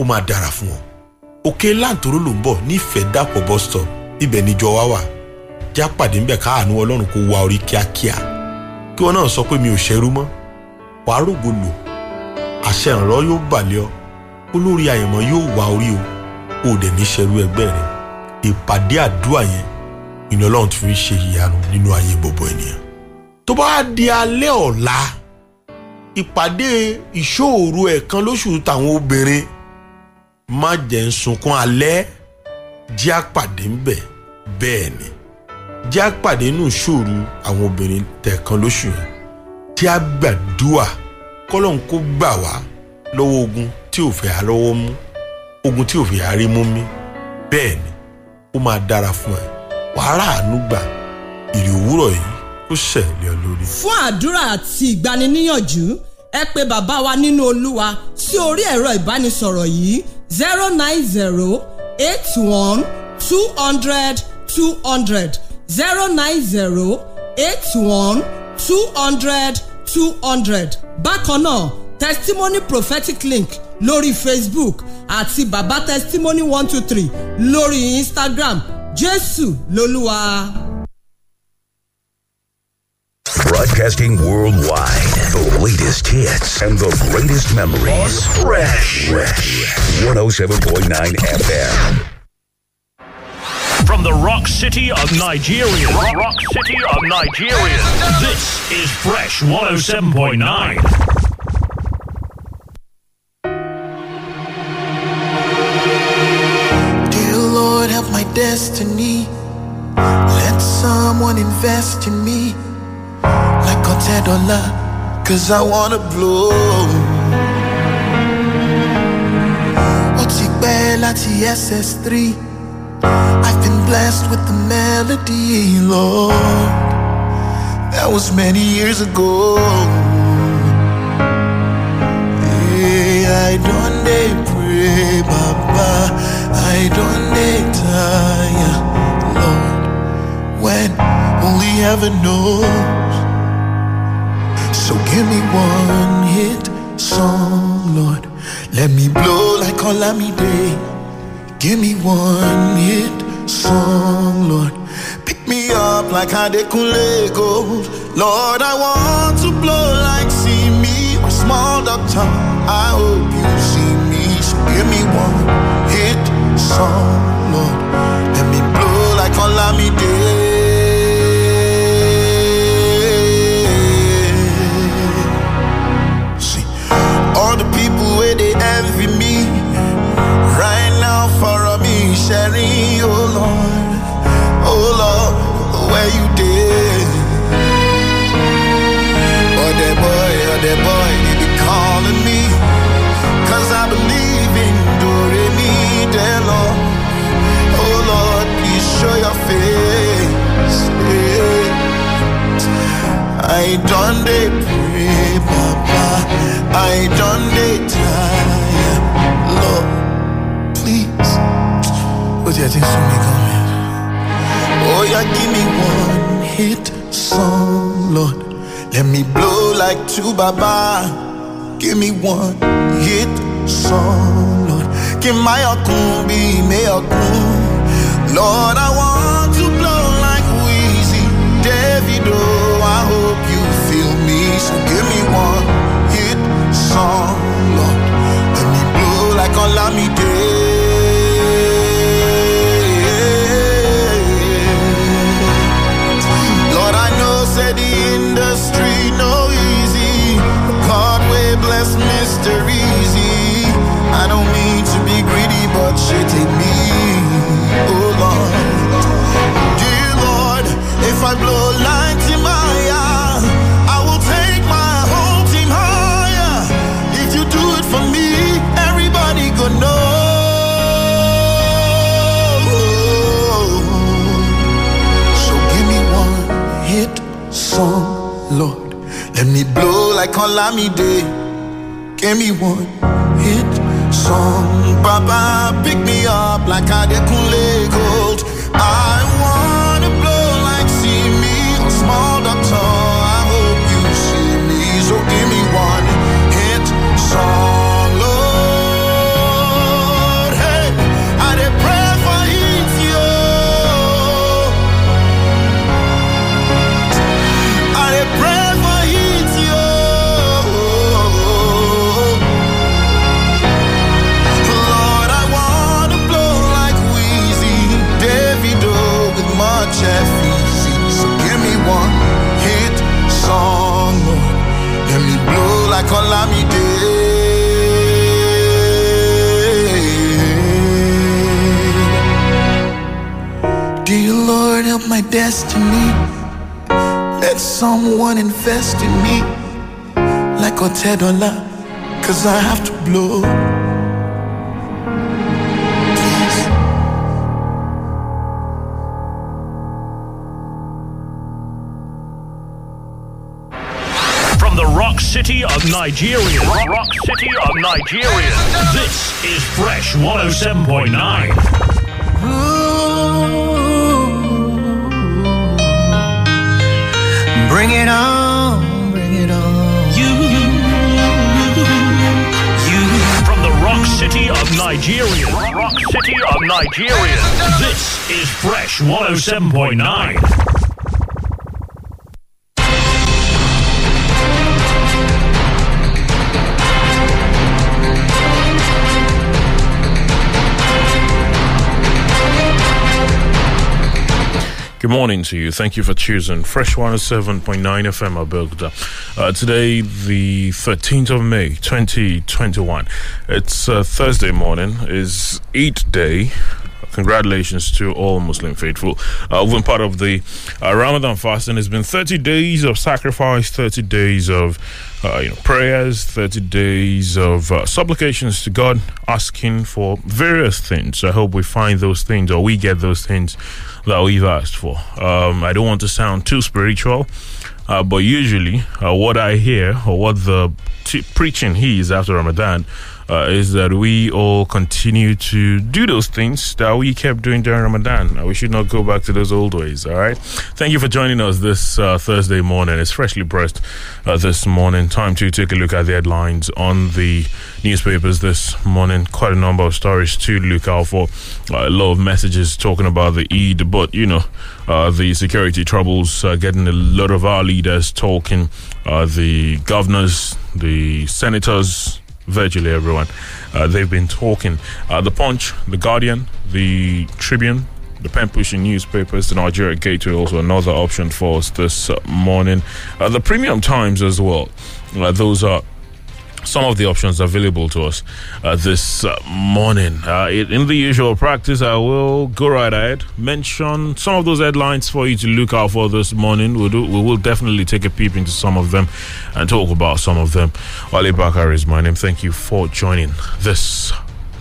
ó máa dára fún ọ òkè láǹtóró ló ń bọ̀ nífẹ̀ẹ́ dàpọ̀ bus stop. Ibẹ̀ níjọ wá wà. Já pàdé ńbẹ̀ káàánú ọlọ́run kó wa orí kíákíá. Kí wọn náà sọ pé mi ò ṣẹrú mọ́. Wàá rògbò lò. Àṣẹ ìrànlọ́ yóò balẹ̀ ọ. Olórí àyẹ̀mọ́ yóò wá orí o. Ò dẹ̀ ní ṣẹrú ẹgbẹ́ rẹ. Ìpàdé àdúrà yẹn ìní ọlọ́run ti fi ṣe ìyanu nínú ayé gbogbo ènìyàn. Tó bá di alẹ́ ọ̀la ìpàdé ìṣòro ẹ̀kan lóṣù táwọn obìnrin má jẹ́ ń sunkún alẹ́. Jẹ́ àpàdé ń bẹ̀ bẹ́ẹ̀ ni. Jẹ́ àpàdé nù ṣòro àwọn obìnrin tẹ̀kan lóṣù yẹn. Jẹ́ àgbàdua kọ́lọ́n kó gbà wá lọ́wọ́ ogun tí ò fẹ́ arọ́wọ́ mú ogun tí ò fẹ́ arí mú mi. Bẹ́ẹ̀ ni. Ó máa dára fún ẹ. Wàhálà àánú gbà. Ìrì òwúrọ̀ yìí ó ṣẹlẹ̀ lórí. fún àdúrà àti ìgbaniníyànjú ẹ pé bàbá wa nínú olúwa sí orí ẹ̀rọ ìbánisọ̀rọ̀ yìí zero nine zero eight one two hundred two hundred. zero nine zero eight one two hundred two hundred. Bákan náà testimony prophetic link lórí facebook àti baba testimony one two three lórí instagram. Jésù lolúwa. Broadcasting worldwide. The latest hits and the greatest memories. Fresh. Fresh. 107.9 FM. From the rock city of Nigeria. Rock, rock city of Nigeria. This is Fresh 107.9. Dear Lord, help my destiny. Let someone invest in me. Like Otedola, cause I wanna blow. Ó ti pẹ́ láti SS3. I've been blessed with the melody, Lord. That was many years ago. Yeah, I don't dey pray, Baba. I don't dey tire, Lord. When only heaven knows. So give me one hit song, Lord. Let me blow like Olamide. Give me one hit song, Lord. Pick me up like Adekunle gold. Lord, I want to blow like see me or small doctor. I hope you see me. So give me one hit song, Lord. Let me blow like Olamide. Sharing, oh Lord, oh Lord, where you did. Oh, that boy, oh, that boy, they be calling me. Cause I believe in Doremi, dear Lord. Oh Lord, please show your face. Yeah. I done they pray, Papa. I done they your thing coming? Oh, yeah, give me one hit song, Lord. Let me blow like two Baba. Give me one hit song, Lord. Give my akun be me akun. Lord, I want to blow like Wheezy, Davido. Oh, I hope you feel me. So give me one hit song, Lord. Let me blow like Olamide. Industry no easy. God way bless Mr. Eazi. I don't mean to be greedy, but shit take me. Oh Lord. Dear Lord, if I blow like Timaya, I will take my whole team higher. If you do it for me, everybody go know. So give me one hit song, Lord. Let me blow like Olamide. Give me one hit song, Baba. Pick me up like Adekunle Gold. I wanna destiny. Let someone invest in me like a Otedola, cause I have to blow. Please. From the rock city of Nigeria. Rock, rock city of Nigeria. This is Fresh 107.9. Bring it on, bring it on. You, you. From the rock city of Nigeria. Rock, rock city of Nigeria. This is Fresh 107.9. Good morning to you. Thank you for choosing Fresh 107.9 FM Abeokuta. Uh, today, the 13th of May, 2021. It's uh, Thursday morning, is Eid Day. Congratulations to all Muslim faithful. Uh, been part of the uh, Ramadan fasting. It's been 30 days of sacrifice, 30 days of uh, you know prayers, 30 days of uh, supplications to God, asking for various things. I hope we find those things or we get those things that we've asked for. Um, I don't want to sound too spiritual, uh, but usually uh, what I hear or what the t- preaching he is after Ramadan uh, is that we all continue to do those things that we kept doing during Ramadan. We should not go back to those old ways, all right? Thank you for joining us this uh, Thursday morning. It's freshly pressed uh, this morning. Time to take a look at the headlines on the newspapers this morning. Quite a number of stories to look out for. A lot of messages talking about the Eid, but you know, uh, the security troubles uh, getting a lot of our leaders talking. Uh, the governors, the senators, virtually everyone. Uh, they've been talking. Uh, the Punch, The Guardian, The Tribune, the pen pushing newspapers, the Nigeria Gateway, also another option for us this morning. Uh, the Premium Times as well. Uh, those are some of the options available to us uh, this uh, morning. Uh, in the usual practice, I will go right ahead, mention some of those headlines for you to look out for this morning. We'll do, we will definitely take a peep into some of them and talk about some of them. Wale Bakar is my name. Thank you for joining this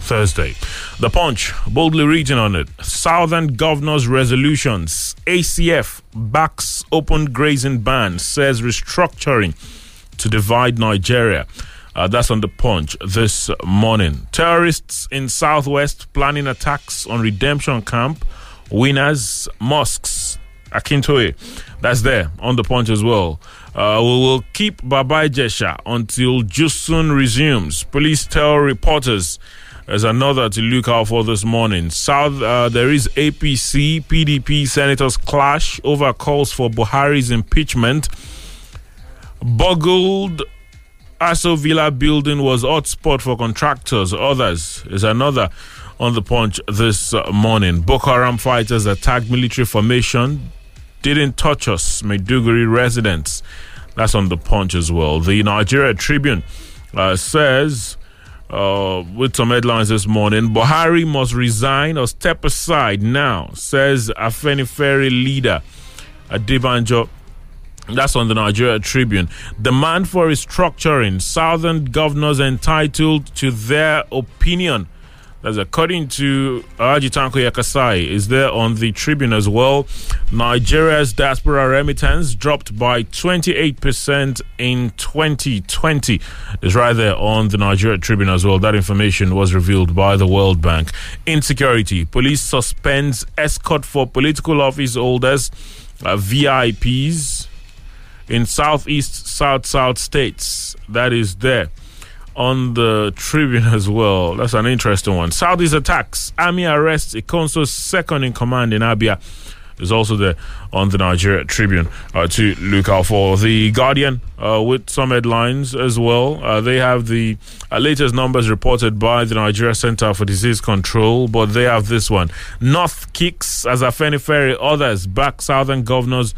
Thursday. The Punch boldly reading on it. Southern Governors Resolutions. ACF backs open grazing ban, says restructuring to divide Nigeria. Uh, that's on the punch this morning. Terrorists in Southwest planning attacks on redemption camp. Winners, mosques, Akintoye. That's there on the punch as well. Uh, we will keep Baba Ijesha until Jusun resumes. Police tell reporters. There's another to look out for this morning. South, uh, there is APC, PDP senators clash over calls for Buhari's impeachment. Boggled Aso Villa building was hotspot for contractors. Others is another on the punch this uh, morning. Boko Haram fighters attacked military formation. Didn't touch us. Maiduguri residents. That's on the punch as well. The Nigeria Tribune uh, says, uh, with some headlines this morning, Buhari must resign or step aside now, says Afenifere leader Adebanjo that's on the Nigeria Tribune. Demand for restructuring. Southern governors entitled to their opinion. That's according to Alhaji Tanko Yakasai. Is there on the Tribune as well? Nigeria's diaspora remittance dropped by 28% in 2020. Is right there on the Nigeria Tribune as well. That information was revealed by the World Bank. Insecurity. Police suspends escort for political office holders, uh, VIPs in southeast south south states. That is there on the tribune as well. That's an interesting one. Saudis attacks army arrests ikonso's second in command in abia is also there on the nigeria tribune uh, to look out for. The guardian uh, with some headlines as well. Uh, they have the uh, latest numbers reported by the nigeria center for disease control but they have this one. North kicks as afenifere others back southern governors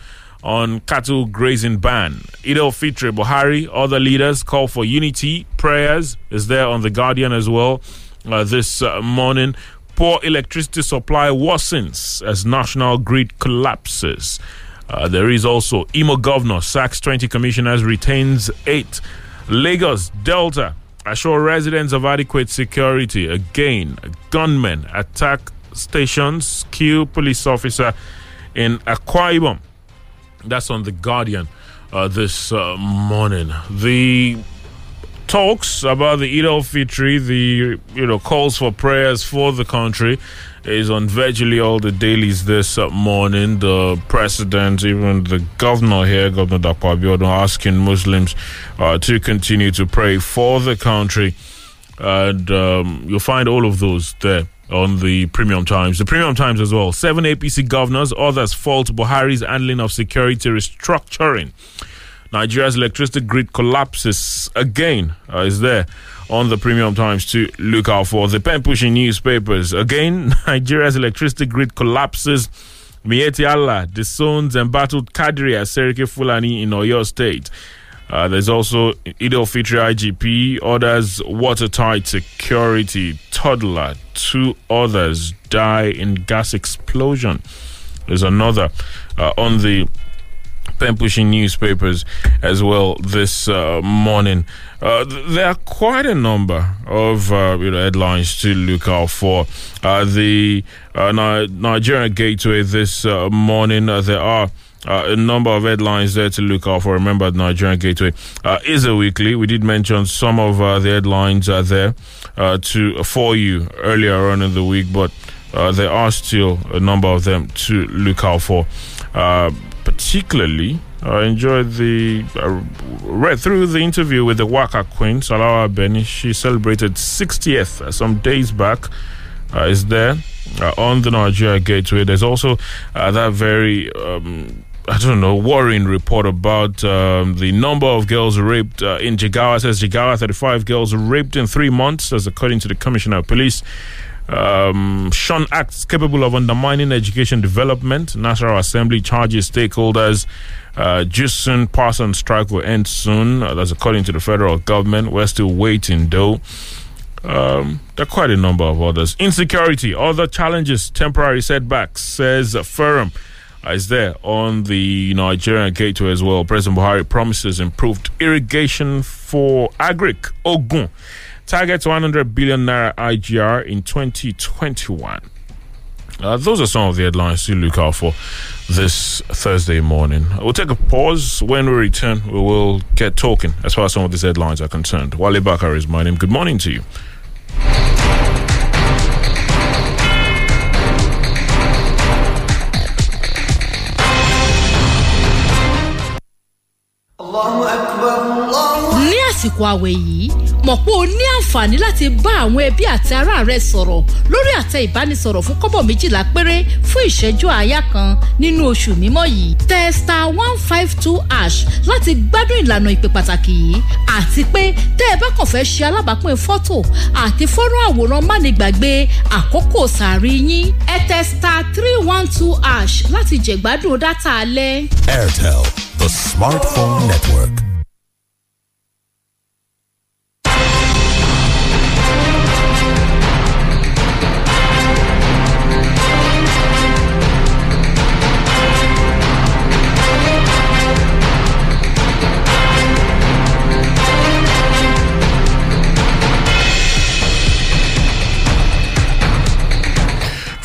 on cattle grazing ban. Idil Fitri Buhari, other leaders call for unity. Prayers is there on The Guardian as well uh, this uh, morning. Poor electricity supply worsens as national grid collapses. Uh, there is also Imo governor sacks 20 commissioners, retains eight. Lagos Delta assure residents of adequate security. Again, gunmen attack stations, kill police officer in Akwa Ibom. That's on the Guardian uh, this uh, morning. The talks about the Eid al-Fitr, the you know calls for prayers for the country, is on virtually all the dailies this uh, morning. The president, even the governor here, Governor Dapo Abiodun, asking Muslims uh, to continue to pray for the country, and um, you'll find all of those there. On the Premium Times. The Premium Times as well. Seven APC governors, others fault Buhari's handling of security restructuring. Nigeria's electricity grid collapses again, uh, is there on the Premium Times to look out for. The pen pushing newspapers. Again, Nigeria's electricity grid collapses. Miyetti Allah disowns embattled Kadri at Seriki Fulani in Oyo State. Uh, there's also Idil Fitri IGP orders watertight security. Toddler, two others die in gas explosion. There's another uh, on the pen pushing newspapers as well this uh, morning. Uh, th- there are quite a number of uh, you know headlines to look out for. Uh, the uh, Ni- Nigerian Gateway this uh, morning. There are. Uh, a number of headlines there to look out for. Remember, Nigerian Gateway uh, is a weekly. We did mention some of uh, the headlines are there uh, to for you earlier on in the week, but uh, there are still a number of them to look out for. Uh, particularly, I enjoyed the read through the interview with the Waka Queen Salawa Abeni. She celebrated 60th uh, some days back. Is there uh, on the Nigeria Gateway? There's also uh, that very um, I don't know, worrying report about um, the number of girls raped uh, in Jigawa. It says Jigawa, 35 girls raped in three months, as according to the Commissioner of Police. Um, Sean acts capable of undermining education development. National Assembly charges stakeholders. Uh, Jusun pass strike will end soon. Uh, that's according to the federal government. We're still waiting, though. Um, there are quite a number of others. Insecurity, other challenges, temporary setbacks, says Forum is there on the Nigerian gateway as well. President Buhari promises improved irrigation for Agric Ogun. Targets 100 billion naira IGR in 2021. Uh, those are some of the headlines to look out for this Thursday morning. We'll take a pause. When we return, we will get talking as far as some of these headlines are concerned. Wale Bakar is my name. Good morning to you. الله أكبر. Àsìkò àwẹ̀ yìí mọ̀ pé o ní àǹfààní láti bá àwọn ẹbí àti ará rẹ sọ̀rọ̀ lórí àtẹ ìbánisọ̀rọ̀ fún kọ́bọ̀ méjìlá péré fún ìṣẹ́jú àáyá kan nínú oṣù mímọ́ yìí tẹ star one five two ash láti gbádùn ìlànà ìpè pàtàkì yìí àti pé tẹ́ ẹ bá kàn fẹ́ ṣe alábàápín fọ́tò àti fọ́nrán àwòrán mánigbàgbé àkókò sàárì yín ẹ tẹ star three one two ash láti jẹ̀gbádùn dátà alẹ́. Airtel, the smartphone network.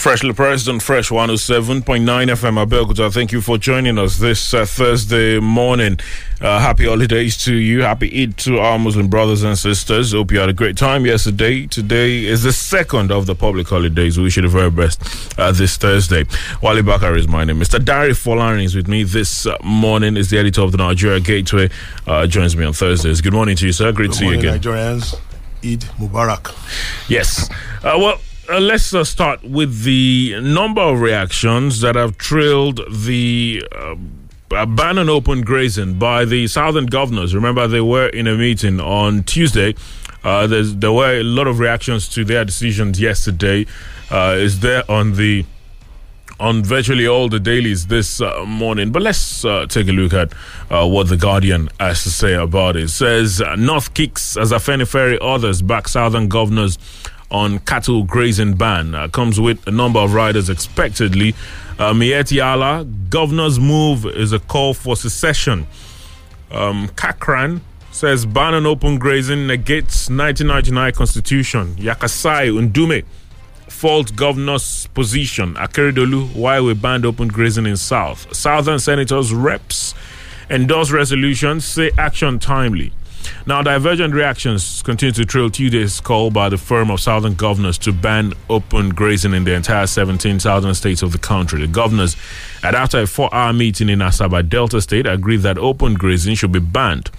Freshly pressed on Fresh 107.9 FM Abeokuta. Thank you for joining us this uh, Thursday morning. Uh, happy holidays to you. Happy Eid to our Muslim brothers and sisters. Hope you had a great time yesterday. Today is the second of the public holidays. We wish you the very best uh, this Thursday. Wale Bakar is my name. Mr. Dari Folani is with me this uh, morning. Is the editor of the Nigeria Gateway. Uh, joins me on Thursdays. Good morning to you, sir. Great to see you again. Nigerians, Eid Mubarak. Yes. Uh, well, uh, let's uh, start with the number of reactions that have trailed the uh, uh, ban on open grazing by the southern governors. Remember, they were in a meeting on Tuesday. Uh, there were a lot of reactions to their decisions yesterday. Uh, is there on the on virtually all the dailies this uh, morning. But let's uh, take a look at uh, what the Guardian has to say about it. it says North kicks as Afenifere others back Southern governors on cattle grazing ban. Uh, comes with a number of riders expectedly. Uh, governor's move is a call for secession. Um, KACRAN says ban on open grazing negates 1999 constitution. Yakasai Ndume fault governor's position. Akeredolu, why we banned open grazing in South. Southern senators, reps endorse resolutions, say action timely. Now, divergent reactions continue to trail Tuday's call by the firm of Southern governors to ban open grazing in the entire 17 southern states of the country. The governors, at after a four-hour meeting in Asaba Delta State, agreed that open grazing should be banned.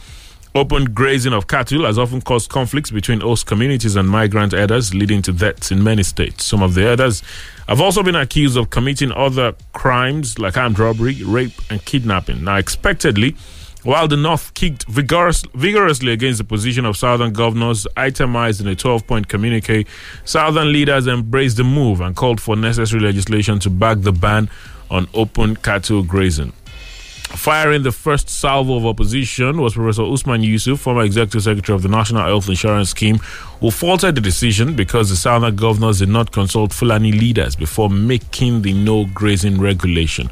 Open grazing of cattle has often caused conflicts between host communities and migrant herders, leading to deaths in many states. Some of the herders have also been accused of committing other crimes like armed robbery, rape, and kidnapping. Now, expectedly, while the North kicked vigorous, vigorously against the position of Southern governors itemized in a 12 point communique, Southern leaders embraced the move and called for necessary legislation to back the ban on open cattle grazing. Firing the first salvo of opposition was Professor Usman Yusuf, former executive secretary of the National Health Insurance Scheme, who faulted the decision because the Southern governors did not consult Fulani leaders before making the no grazing regulation.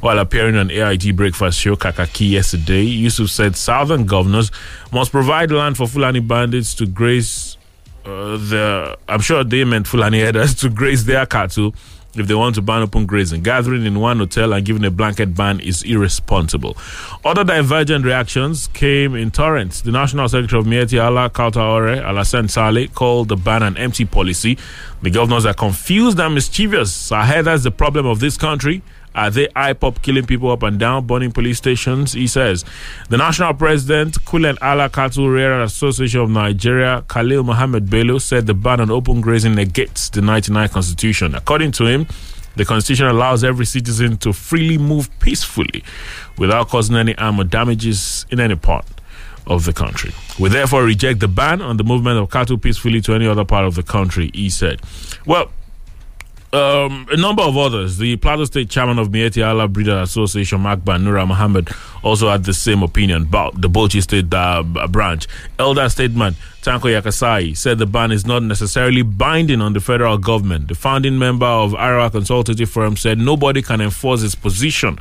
While appearing on AIT Breakfast Show Kakaki yesterday, Yusuf said Southern governors must provide land for Fulani bandits to graze uh, the. I'm sure they meant Fulani herders to graze their cattle if they want to ban open grazing. Gathering in one hotel and giving a blanket ban is irresponsible. Other divergent reactions came in torrents. The National Secretary of Miyetti Allah Kautaore Alhassan Saleh called the ban an empty policy. The governors are confused and mischievous. Are herders the problem of this country? Are they IPOB killing people up and down, burning police stations? He says. The national president, Kulen Allah Cattle Rearer Association of Nigeria, Khalil Mohammed Bello, said the ban on open grazing negates the 99 Constitution. According to him, the Constitution allows every citizen to freely move peacefully without causing any harm or damages in any part of the country. We therefore reject the ban on the movement of cattle peacefully to any other part of the country, he said. Well, um, a number of others. The Plateau State chairman of Miyetti Allah Breeder Association, Makban Nura Mohammed, also had the same opinion about the Bauchi State uh, branch. Elder Statement Tanko Yakasai said the ban is not necessarily binding on the federal government. The founding member of Arewa Consultative Firm said nobody can enforce his position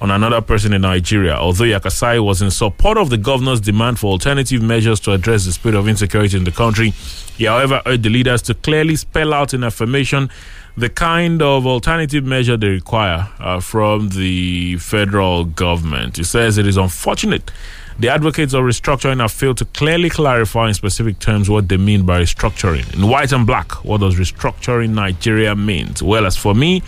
on another person in Nigeria. Although Yakasai was in support of the governor's demand for alternative measures to address the spirit of insecurity in the country, he, however, urged the leaders to clearly spell out in affirmation the kind of alternative measure they require uh, from the federal government. He says it is unfortunate the advocates of restructuring have failed to clearly clarify in specific terms what they mean by restructuring. In white and black, what does restructuring Nigeria mean? Well, as for me,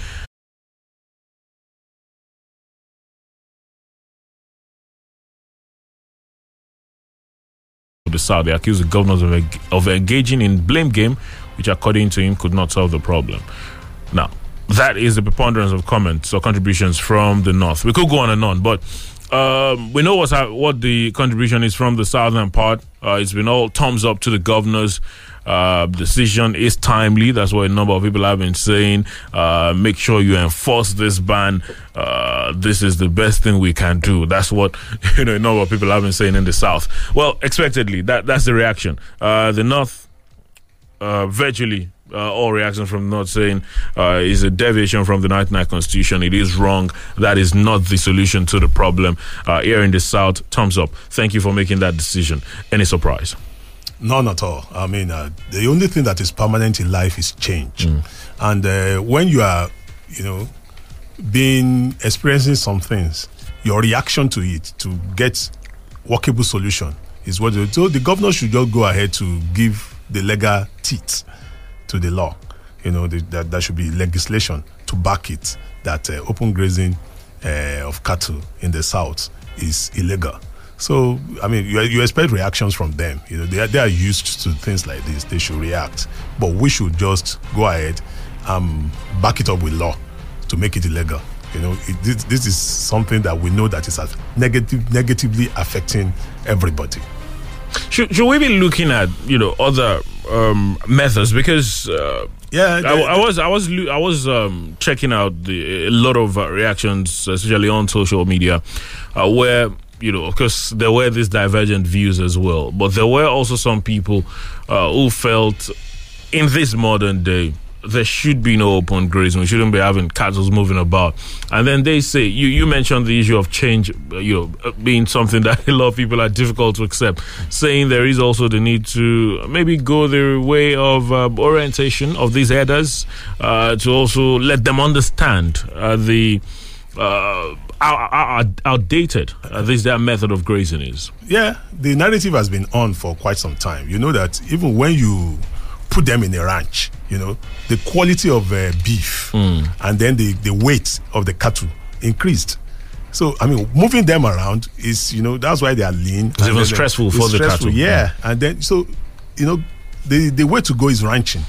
the South. They accused the governors of, of engaging in blame game, which according to him could not solve the problem. Now, that is the preponderance of comments or contributions from the North. We could go on and on, but um, we know what's ha- what the contribution is from the southern part. Uh, it's been all thumbs up to the governors. Uh, decision is timely. That's what a number of people have been saying. Uh, make sure you enforce this ban. Uh, this is the best thing we can do. That's what you know. A number of people have been saying in the south. Well, expectedly, that that's the reaction. Uh, the north, uh, virtually uh, all reactions from not saying uh, is a deviation from the 99 Constitution. It is wrong. That is not the solution to the problem. Uh, here in the South, thumbs up. Thank you for making that decision. Any surprise? None at all. I mean, uh, the only thing that is permanent in life is change. And uh, when you are, you know, being experiencing some things, your reaction to it to get workable solution is what. So the governor should just go ahead to give the legal teeth to the law. You know, the, that there should be legislation to back it that uh, open grazing uh, of cattle in the south is illegal. So, I mean, you, you expect reactions from them. You know, they are, they are used to things like this. They should react. But we should just go ahead and back it up with law to make it illegal. You know, it, this, this is something that we know that is negative, negatively affecting everybody. Should, should we be looking at you know other um, methods? Because uh, Yeah, I, I was I was I was um, checking out the a lot of uh, reactions, especially on social media, uh, where you know, of course, there were these divergent views as well, but there were also some people uh, who felt in this modern day, there should be no open grazing. We shouldn't be having cattle moving about. And then they say you you mentioned the issue of change, uh, you know, uh, being something that a lot of people are difficult to accept. Saying there is also the need to maybe go the way of uh, orientation of these headers uh, to also let them understand uh, the. How, outdated this their method of grazing is. Yeah, the narrative has been on for quite some time. You know that even when you put them in a ranch, you know, the quality of uh, beef and then the, the weight of the cattle increased. So, I mean, moving them around is, you know, that's why they are lean. Even uh, stressful for the cattle. Yeah. And then, so, you know, the, the way to go is ranching.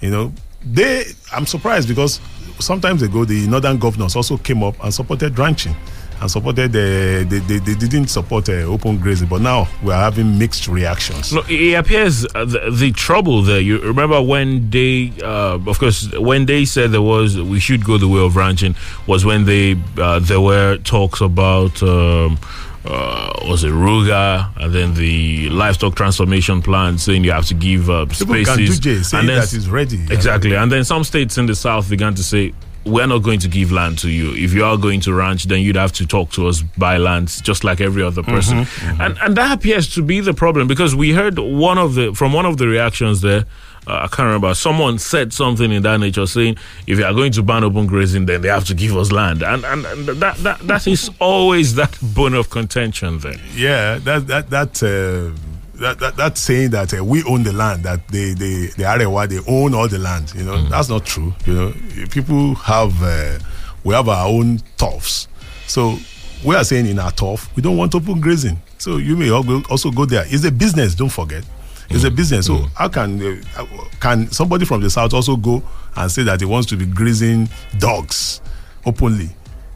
You know, they, I'm surprised because sometimes ago, the northern governors also came up and supported ranching and supported, uh, they, they, they didn't support uh, open grazing, but now we're having mixed reactions. No, it appears uh, the, the trouble there. You remember when they, uh, of course, when they said there was we should go the way of ranching was when they uh, there were talks about. Um, uh, was it Ruga and then the livestock transformation plan saying you have to give uh, People spaces can do J, saying and then that it's ready. exactly and then some states in the south began to say we're not going to give land to you if you are going to ranch then you'd have to talk to us by land, just like every other person and and that appears to be the problem because we heard one of the from one of the reactions there uh, I can't remember. Someone said something in that nature, saying, "If you are going to ban open grazing, then they have to give us land," and and, and that that that is always that bone of contention there. Yeah, that that that. Uh, that, that, that saying that uh, we own the land, that they, they, the Arewa, they own all the land, you know, that's not true. You know, people have, uh, we have our own turfs. So we are saying in our turf, we don't want open grazing. So you may also go there. It's a business, don't forget. It's a business. So how can uh, can somebody from the south also go and say that he wants to be grazing dogs openly?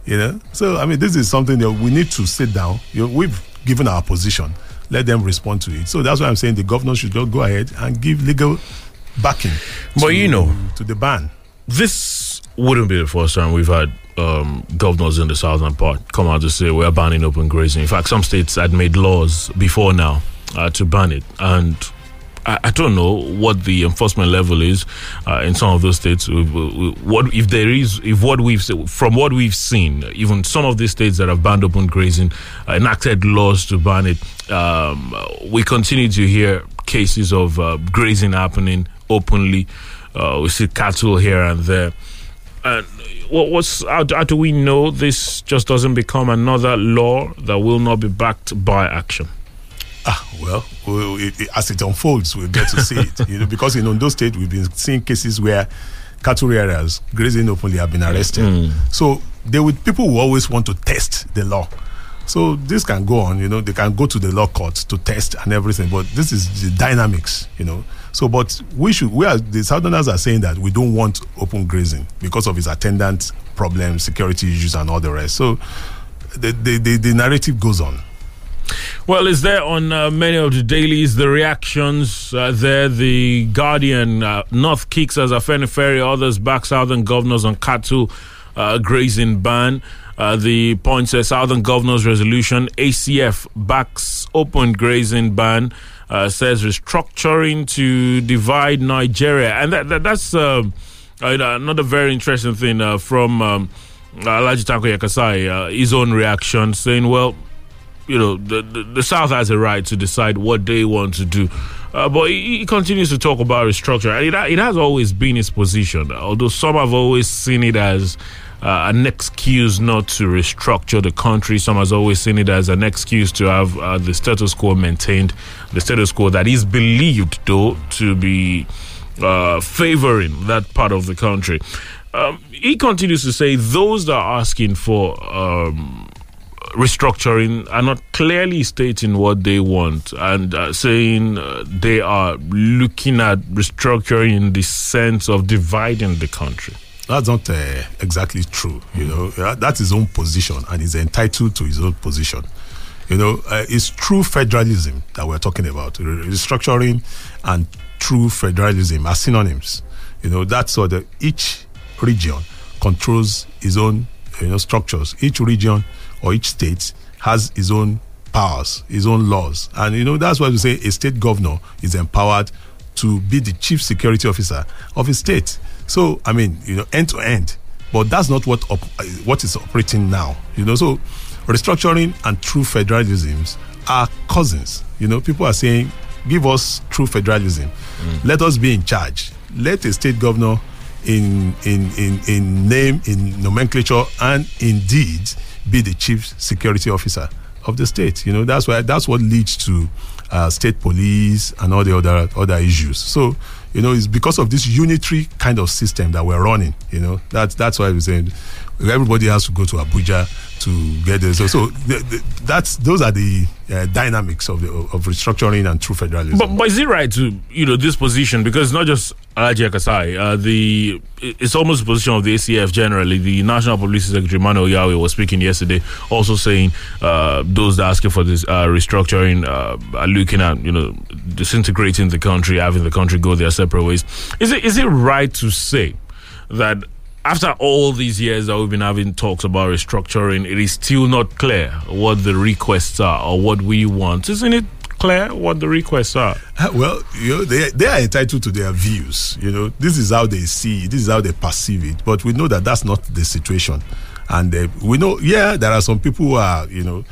You know. So I mean, this is something that we need to sit down. You know, we've given our position. Let them respond to it. So that's why I'm saying the governor should just go ahead and give legal backing. But to- you know- to the ban. this wouldn't be the first time we've had um, governors in the southern part come out to say we're banning open grazing. In fact, some states had made laws before now uh, to ban it, and I, I don't know what the enforcement level is uh, in some of those states. What if there is? If what we've from what we've seen, even some of these states that have banned open grazing uh, enacted laws to ban it. Um, we continue to hear cases of uh, grazing happening openly. Uh, we see cattle here and there. And what, what's how, how do we know this just doesn't become another law that will not be backed by action? Ah, well, well it, it- as it unfolds, we'll get to see it. You know, because in Ondo State, we've been seeing cases where cattle rearers grazing openly have been arrested. So they would people who always want to test the law. So this can go on. You know, they can go to the law courts to test and everything. But this is the dynamics. You know. So, but we should. We are the Southerners are saying that we don't want open grazing because of its attendant problems, security issues, and all the rest. So, the the, the, the narrative goes on. Well, is there on uh, many of the dailies the reactions uh, there? The Guardian, uh, North kicks as a Ferry, others back Southern governors on cattle uh, grazing ban. Uh, the point says Southern governors resolution ACF backs open grazing ban. Uh, says restructuring to divide Nigeria, and that, that that's uh, another very interesting thing uh, from um, Tanko Yakasai, uh, his own reaction, saying, "Well, you know, the, the, the South has a right to decide what they want to do. Uh, but he, he continues to talk about restructuring. It, it has always been his position, although some have always seen it as uh, an excuse not to restructure the country. Some has always seen it as an excuse to have uh, the status quo maintained, the status quo that is believed, though, to be uh, favoring that part of the country. Um, he continues to say those that are asking for um, restructuring are not clearly stating what they want and uh, saying uh, they are looking at restructuring in the sense of dividing the country. That's not uh, exactly true. You know, Uh, that's his own position, and he's entitled to his own position. You know, uh, it's true federalism that we're talking about. Restructuring and true federalism are synonyms. You know, that's so that each region controls its own, you know, structures. Each region or each state has its own powers, its own laws, and you know that's why we say a state governor is empowered to be the chief security officer of a state. So I mean, you know, end to end. But that's not what op- what is operating now. You know, so restructuring and true federalisms are cousins. You know, people are saying, give us true federalism. Mm. Let us be in charge. Let a state governor in in in in name, in nomenclature, and indeed be the chief security officer of the state. You know, that's why that's what leads to uh, state police and all the other other issues. So, you know, it's because of this unitary kind of system that we're running. You know, that's that's why we're saying everybody has to go to Abuja to get this. So, so the, the, that's those are the uh, dynamics of the of restructuring and true federalism. But, but is it right to you know this position because it's not just Alhaji Yakasai, uh, the it's almost the position of the ACF generally. The National Police Secretary Manuel Yawe was speaking yesterday, also saying uh, those that are asking for this uh, restructuring uh, are looking at you know disintegrating the country, having the country go their separate ways. Is it is it right to say that? After all these years that we've been having talks about restructuring, it is still not clear what the requests are or what we want. Isn't it clear what the requests are? Uh, Well, you know, they, they are entitled to their views. You know, this is how they see it, this is how they perceive it. But we know that that's not the situation. And uh, we know, yeah, there are some people who are, you know,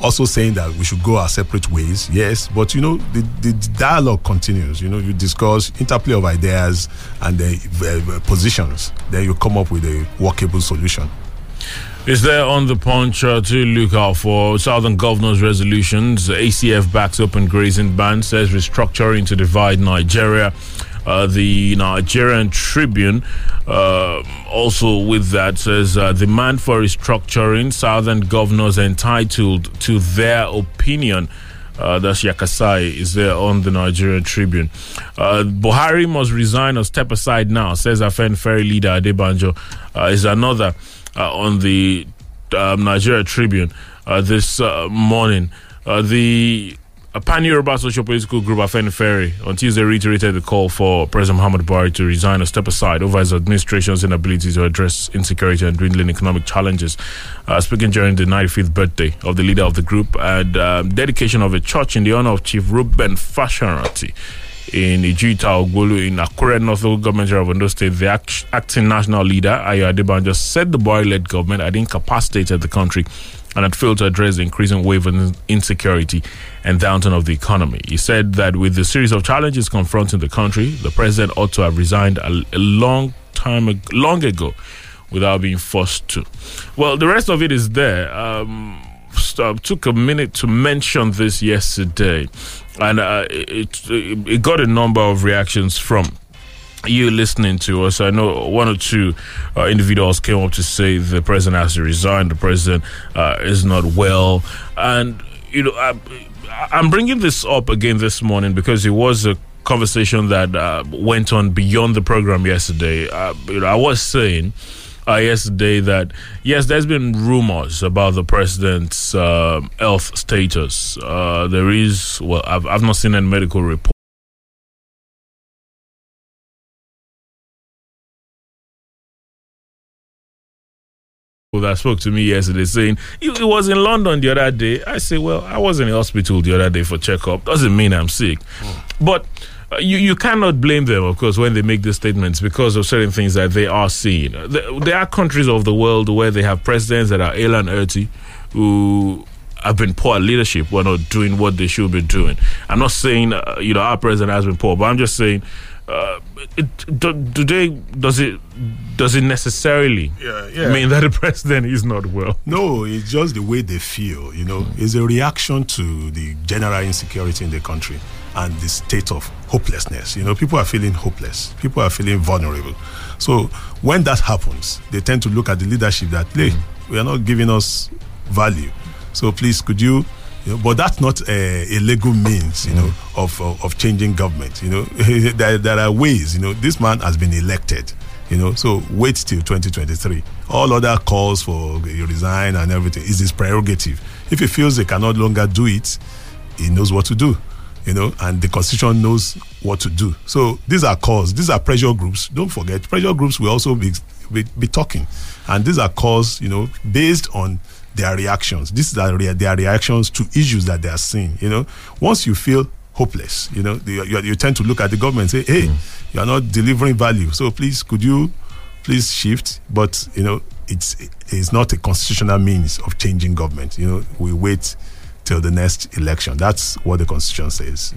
also saying that we should go our separate ways. Yes, but you know, the, the dialogue continues. You know, you discuss interplay of ideas and the uh, positions. Then you come up with a workable solution. Is there on the punch uh, to look out for Southern Governors resolutions? ACF backs open grazing ban, says restructuring to divide Nigeria. Uh, the Nigerian Tribune, uh, also with that, says uh, demand for restructuring. Southern governors entitled to their opinion. Uh, that's Yakasai is there on the Nigerian Tribune. Uh, Buhari must resign or step aside now, says Afenifere leader Adebanjo. Uh, is another uh, on the um, Nigeria Tribune uh, this uh, morning. The uh, Pan Yoruba social political group Afenifere on Tuesday reiterated the call for President Muhammad Buhari to resign or step aside over his administration's inability to address insecurity and dwindling economic challenges. Uh, speaking during the 95th birthday of the leader of the group and um, dedication of a church in the honor of Chief Reuben Fasoranti in Ijita Ogbolu in Akure North Local Government of Ondo State, the act- acting national leader, Ayo Adebanjo, said the Buhari-led government had incapacitated the country and had failed to address the increasing wave of insecurity and downturn of the economy. He said that with the series of challenges confronting the country, the president ought to have resigned a, a long time, long ago, without being forced to. Well, the rest of it is there. Um, so, took a minute to mention this yesterday, and uh, it, it it got a number of reactions from you listening to us. I know one or two uh, individuals came up to say the president has to resign, the president uh, is not well, and you know I, I'm bringing this up again this morning because it was a conversation that uh, went on beyond the program yesterday. Uh, you know, I was saying uh, yesterday that yes, there's been rumors about the president's uh, health status. Uh, there is well, I've I've not seen any medical report. That spoke to me yesterday saying he was in London the other day. I say, well, I was in the hospital the other day for checkup. Doesn't mean I'm sick, but uh, you you cannot blame them, of course, when they make these statements because of certain things that they are seeing. There, there are countries of the world where they have presidents that are ill and earthy, who have been poor leadership, who are not doing what they should be doing. I'm not saying uh, you know our president has been poor, but I'm just saying. Uh, it, do, do they does it does it necessarily Yeah, yeah. mean that the president is not well? No, it's just the way they feel. You know, it's a reaction to the general insecurity in the country and the state of hopelessness. You know, people are feeling hopeless. People are feeling vulnerable. So when that happens, they tend to look at the leadership that, hey, we are not giving us value. So please, could you? You know, but that's not a, a legal means, you know, mm. of, of of changing government. You know, there, there are ways. You know, this man has been elected. You know, so wait till 2023. All other calls for you resign and everything is his prerogative. If he feels he can no longer do it, he knows what to do. You know, and the constitution knows what to do. So these are calls. These are pressure groups. Don't forget, pressure groups will also be be, be talking, and these are calls. You know, based on their reactions. These are rea- their reactions to issues that they are seeing. You know, once you feel hopeless. You know, you, you, you tend to look at the government and say, "Hey, mm. you are not delivering value. So please, could you please shift?" But you know, it's it's not a constitutional means of changing government. You know, we wait till the next election. That's what the constitution says.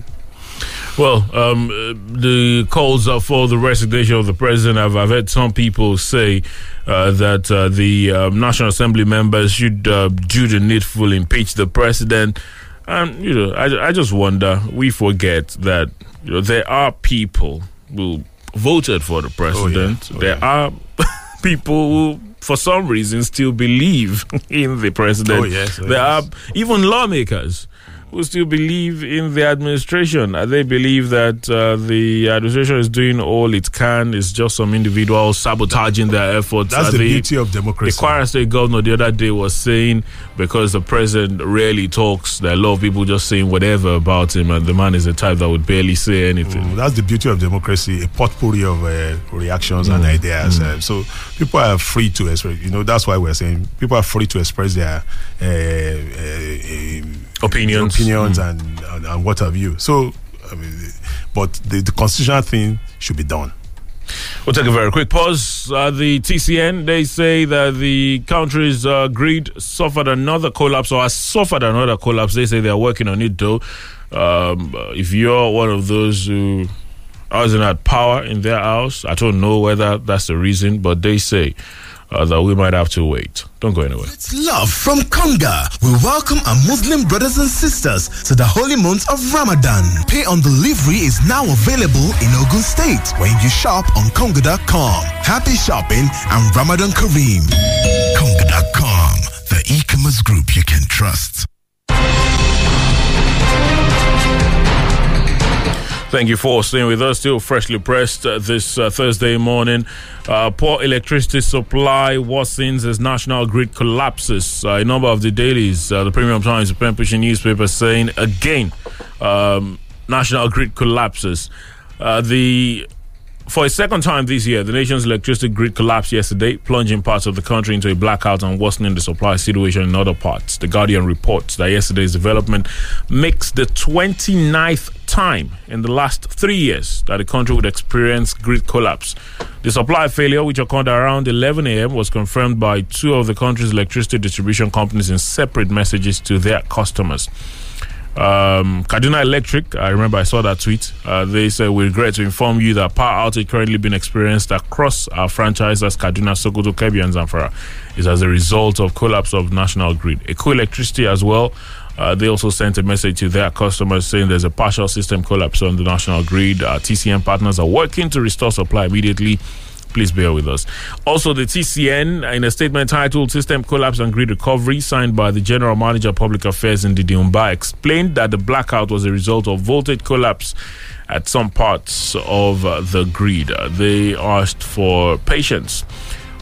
Well, um, the calls are for the resignation of the president. I've, I've heard some people say uh, that uh, the um, National Assembly members should uh, do the needful, impeach the president. And, you know, I, I just wonder, we forget that you know, there are people who voted for the president. Oh, there are people who, for some reason, still believe in the president. Oh, yes, oh, there yes. are even lawmakers who still believe in the administration. Uh, They believe that uh, the administration is doing all it can. It's just some individuals sabotaging their efforts. That's Uh, the beauty of democracy. The Kwara State governor the other day was saying because the president rarely talks, there are a lot of people just saying whatever about him, and the man is the type that would barely say anything. Mm, that's the beauty of democracy, a potpourri of uh, reactions and ideas. Uh, so people are free to express. You know, that's why we're saying people are free to express their Opinions. opinions and, and and what have you. So, I mean, but the, the constitutional thing should be done. We'll take a very quick pause. Uh, the TCN, they say that the country's uh, grid suffered another collapse or has suffered another collapse. They say they are working on it though. Um, if you're one of those who hasn't had power in their house, I don't know whether that's the reason, but they say uh, that we might have to wait. Don't go anywhere. It's love from Konga. We welcome our Muslim brothers and sisters to the holy month of Ramadan. Pay on delivery is now available in Ogun State when you shop on Konga.com. Happy shopping and Ramadan Kareem. Konga.com, the e-commerce group you can trust. Thank you for staying with us. Still freshly pressed uh, this uh, Thursday morning. Uh, poor electricity supply worsens as national grid collapses. Uh, a number of the dailies, uh, the Premium Times, the pushing newspaper, saying again, um, national grid collapses. Uh, the for a second time this year, the nation's electricity grid collapsed yesterday, plunging parts of the country into a blackout and worsening the supply situation in other parts. The Guardian reports that yesterday's development makes the 29th time in the last three years that the country would experience grid collapse. The supply failure, which occurred around 11 a.m., was confirmed by two of the country's electricity distribution companies in separate messages to their customers um, Kaduna Electric, I remember I saw that tweet. Uh, they said, We regret to inform you that power outage currently being experienced across our franchises, Kaduna, Sokoto, Kebbi, and Zamfara, is as a result of collapse of national grid. Eko Electricity as well. Uh, they also sent a message to their customers saying there's a partial system collapse on the national grid. Uh, TCN partners are working to restore supply immediately. Please bear with us. Also, the TCN, in a statement titled System Collapse and Grid Recovery, signed by the General Manager of Public Affairs Ndidi Mbah, explained that the blackout was a result of voltage collapse at some parts of uh, the grid. Uh, they asked for patience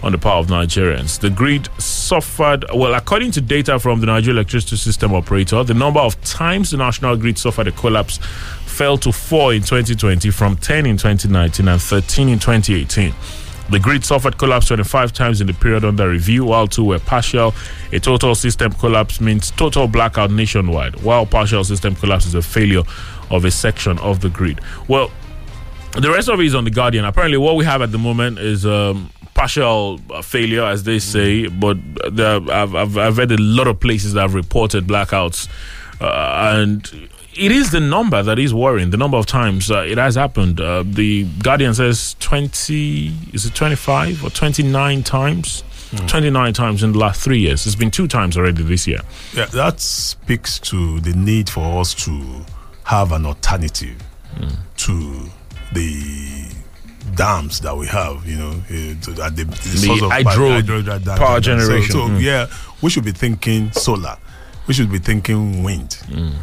on the part of Nigerians. The grid suffered, well, according to data from the Nigeria Electricity System Operator, the number of times the national grid suffered a collapse fell to 4 in 2020 from 10 in 2019 and 13 in 2018. The grid suffered collapse 25 times in the period under review, while two were partial. A total system collapse means total blackout nationwide, while partial system collapse is a failure of a section of the grid. Well, the rest of it is on the Guardian. Apparently, what we have at the moment is um, partial uh, failure, as they say. But I've, I've I've read a lot of places that have reported blackouts, uh, and it is the number that is worrying. The number of times uh, it has happened. Uh, the Guardian says twenty. Is it twenty five or twenty nine times? Twenty nine times in the last three years. It's been two times already this year. Yeah, that speaks to the need for us to have an alternative to the dams that we have. You know, to- at the, the, source of hydro power dam. So- generation. So, Mm. yeah, we should be thinking solar. We should be thinking wind.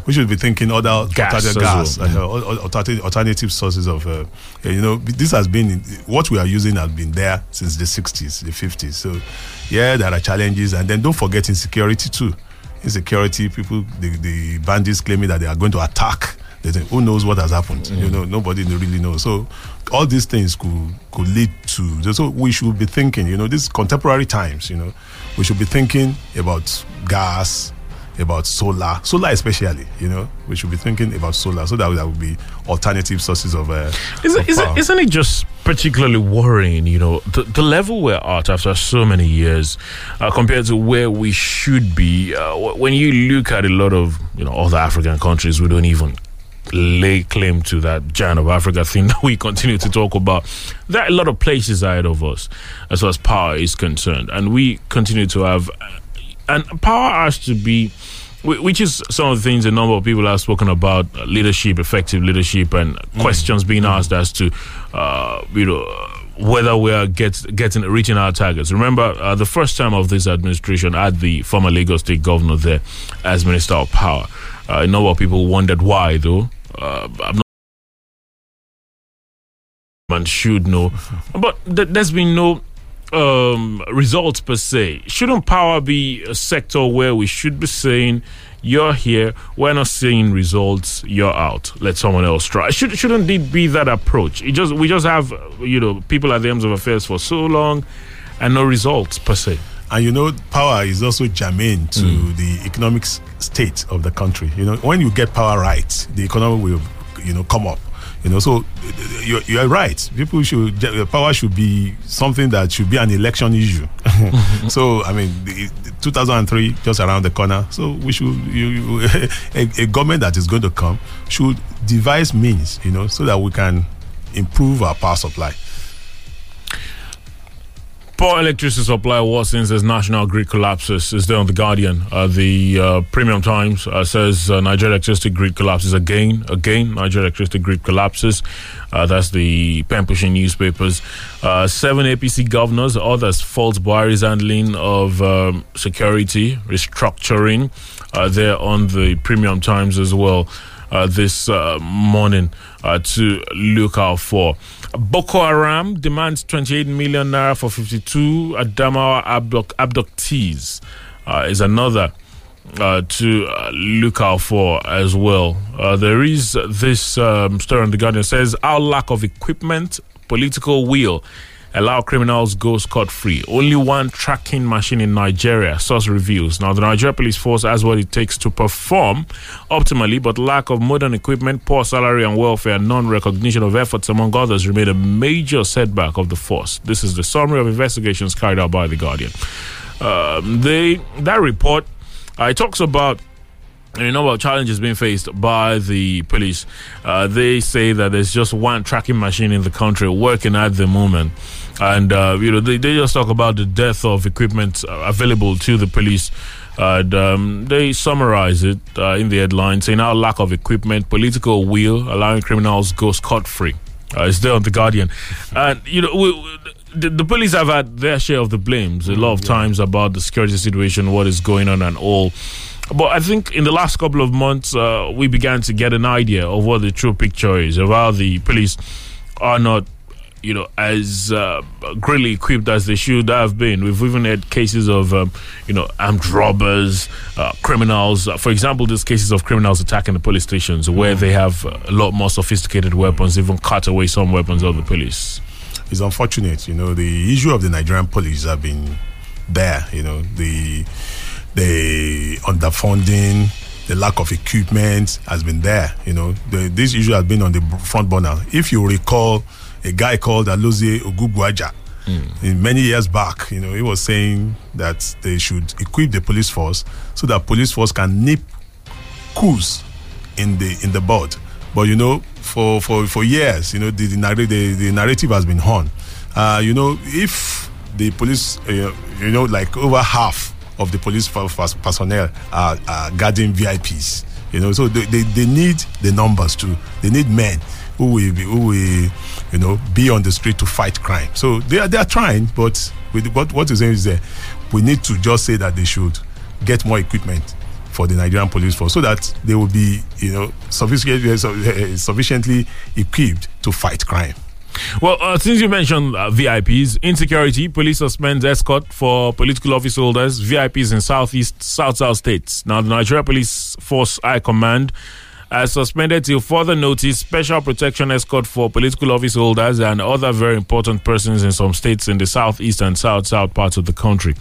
We should be thinking other Mm. Gas alternative gas, well. Mm. uh, al- al- alternative, alternative sources of. Uh, eh, you know, this has been what we are using has been there since the 60s, the 50s. So, yeah, there are challenges, and then don't forget insecurity too. Insecurity, people, the, the bandits claiming that they are going to attack. They think, who knows what has happened? You know, nobody really knows. So, all these things could could lead to. So, we should be thinking. You know, these contemporary times. You know, we should be thinking about gas. About solar, solar especially. You know, we should be thinking about solar so that there will be alternative sources of. Uh, Isn't, of isn't, power. isn't it just particularly worrying, you know, the, the level we're at after so many years uh, compared to where we should be? Uh, when you look at a lot of, you know, other African countries, we don't even lay claim to that giant of Africa thing that we continue to talk about. There are a lot of places ahead of us as far as power is concerned. And we continue to have, and power has to be which is some of the things a number of people have spoken about leadership, effective leadership, and questions being asked as to, uh, you know, whether we are get, getting reaching our targets. Remember, uh, the first time of this administration, I had the former Lagos State governor there as Minister of Power. Uh, a number of people wondered why, though. Uh, I'm not man should know, but th- there's been no um, results per se. Shouldn't power be a sector where we should be saying, "You're here, we're not seeing results, you're out. Let someone else try." Should shouldn't it be that approach? It just we just have you know people at the ends of affairs for so long, and no results per se. and you know power is also germane to the economic state of the country you know when you get power right the economy will you know come up you know so you're, you're right. People should power should be something that should be an election issue. So i mean the, the 2003 just around the corner. So we should you, you, a, a government that is going to come should devise means you know so that we can improve our power supply Poor electricity supply worsens as national grid collapses. Is there on the Guardian? Uh, the uh, Premium Times uh, says uh, Nigeria electricity grid collapses again. Again, Nigeria electricity grid collapses. Uh, that's the pen pushing newspapers. Uh, seven APC governors, others fault Buhari's handling of um, security restructuring. Uh, there on the Premium Times as well this morning to look out for. Boko Haram demands 28 million naira for 52 Adamawa abduct- abductees. Uh, is another uh, to uh, look out for as well. Uh, there is this um, story on the Guardian says our lack of equipment, political will allow criminals go scot free. Only one tracking machine in Nigeria, source reveals. Now, the Nigeria Police Force has what it takes to perform optimally, but lack of modern equipment, poor salary and welfare, non recognition of efforts, among others, remain a major setback of the force. This is the summary of investigations carried out by The Guardian. Um, they That report uh, it talks about a number of challenges being faced by the police. Uh, they say that there's just one tracking machine in the country working at the moment. And, uh, you know, they, they just talk about the dearth of equipment uh, available to the police. And um, they summarize it uh, in the headline saying our lack of equipment, political will, allowing criminals go scot free. Uh, it's there on The Guardian. And, you know, we, we- the, the police have had their share of the blames a lot of times about the security situation, what is going on, and all. But I think in the last couple of months, uh, we began to get an idea of what the true picture is of how the police are not, you know, as uh, greatly equipped as they should have been. We've even had cases of, um, you know, armed robbers, uh, criminals. Uh, for example, there's cases of criminals attacking the police stations where they have a lot more sophisticated weapons, even cut away some weapons of the police. it's unfortunate. You know, the issue of the Nigerian police have been there. You know, the the underfunding, the lack of equipment has been there. You know, the, this issue has been on the front burner. If you recall, a guy called Alozie Ogugbuaja. In many years back, you know, he was saying that they should equip the police force so that police force can nip coups in the in the bud. But you know, for for for years, you know, the the, narr- the, the narrative has been on. Uh, you know, if the police, uh, you know, like over half of the police per- personnel are, are guarding VIPs. You know, so they, they, they need the numbers too. They need men who will be, who will, you know, be on the street to fight crime. So they are they are trying, but with what what is saying is that we need to just say that they should get more equipment for the Nigerian police force so that they will be, you know, uh, sufficiently equipped to fight crime. Well, uh, since you mentioned uh, VIPs, insecurity, police suspends escort for political office holders, VIPs in southeast, south south states. Now, the Nigeria Police Force High Command has suspended till further notice special protection escort for political office holders and other very important persons in some states in the southeast and south south parts of the country.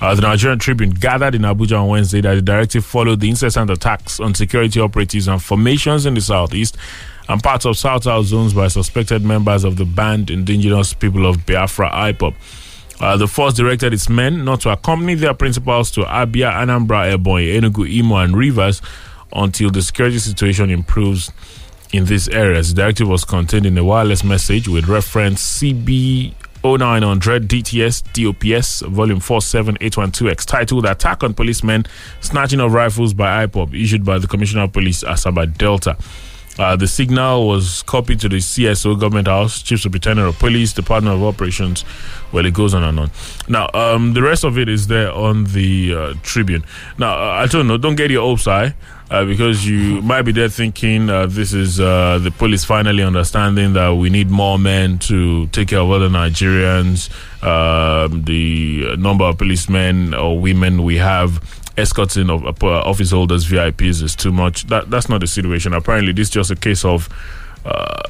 Uh, the Nigerian Tribune gathered in Abuja on Wednesday that the directive followed the incessant attacks on security operatives and formations in the southeast and parts of south south zones by suspected members of the banned indigenous people of Biafra IPOB. Uh, the force directed its men not to accompany their principals to Abia, Anambra, Ebonyi, Enugu, Imo, and Rivers until the security situation improves in these areas. The directive was contained in a wireless message with reference CB 0900 DTS DOPS volume 47812X titled Attack on Policemen Snatching of Rifles by IPOB issued by the Commissioner of Police Asaba Delta. Uh, the signal was copied to the CSO, Government House, Chief Superintendent of Police, Department of Operations. Well, it goes on and on. Now, um, the rest of it is there on the uh, Tribune. Now, uh, I don't know, don't get your hopes high. Uh, because you might be there thinking uh, this is uh, the police finally understanding that we need more men to take care of other Nigerians. Um the number of policemen or women we have escorting of uh, office holders, VIPs is too much. That that's not the situation. Apparently, this is just a case of. Uh,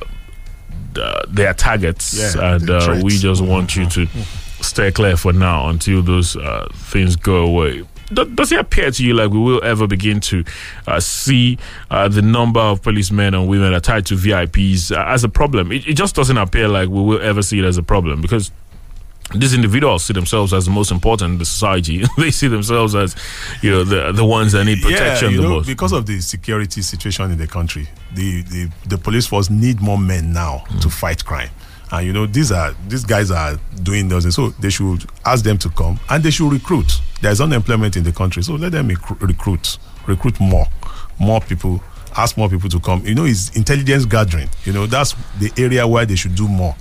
targets, Yeah, and uh, we just want you to stay clear for now until those uh, things go away. Do- Does it appear to you like we will ever begin to uh, see uh, the number of policemen and women are tied to VIPs uh, as a problem? It, it just doesn't appear like we will ever see it as a problem because these individuals see themselves as the most important in the society. they see themselves as, you know, the the ones that need protection yeah, you the know, most. because of the security situation in the country, the, the, the police force need more men now Mm. to fight crime. And you know, these are these guys are doing those, so they should ask them to come and they should recruit. There's unemployment in the country, so let them recru- recruit, recruit more, more people. Ask more people to come. You know, it's intelligence gathering. You know, that's the area where they should do more.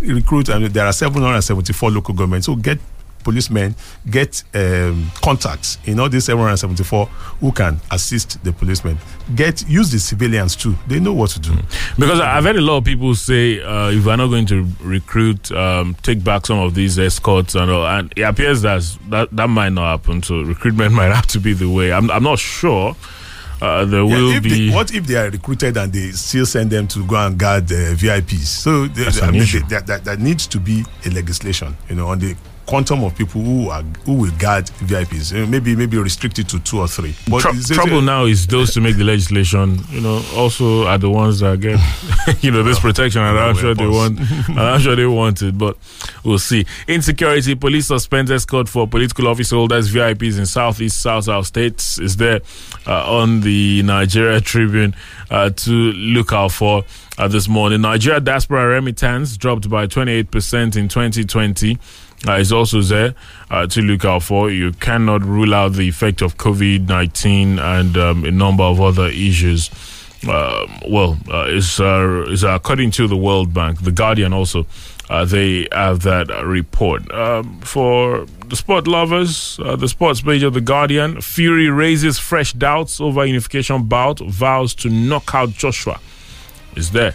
Recruit, and there are 774 local governments. So get policemen get um, contacts in all these 774 who can assist the policemen. Get use the civilians too. They know what to do. Because I- I've heard a lot of people say uh, if we're not going to recruit, um, take back some of these escorts and all. And it appears that that, that might not happen. So recruitment might have to be the way. I'm, I'm not sure. Uh, there Yeah, will be. they, what if they are recruited and they still send them to go and guard uh, VIPs? So they, I mean, they- that, that, that needs to be a legislation, you know, on the quantum of people who are who will guard VIPs. Know, maybe maybe restricted to two or three. But it's- trouble now is those to make the legislation, you know, also are the ones that get, you know, this protection, and I'm sure they want, and I'm sure they want it, but we'll see. Insecurity, police suspends escort for political office holders, VIPs in Southeast, South South states is there uh, on the Nigeria Tribune uh, to look out for uh, this morning. Nigeria diaspora remittance dropped by 28% in 2020 uh, is also there uh, to look out for. You cannot rule out the effect of COVID 19 and um, a number of other issues. Uh, well, uh, it's, uh, it's according to the World Bank, The Guardian also. Uh, they have that uh, report. Um, for the sport lovers, uh, the sports page of The Guardian, Fury raises fresh doubts over unification bout, vows to knock out Joshua. Is there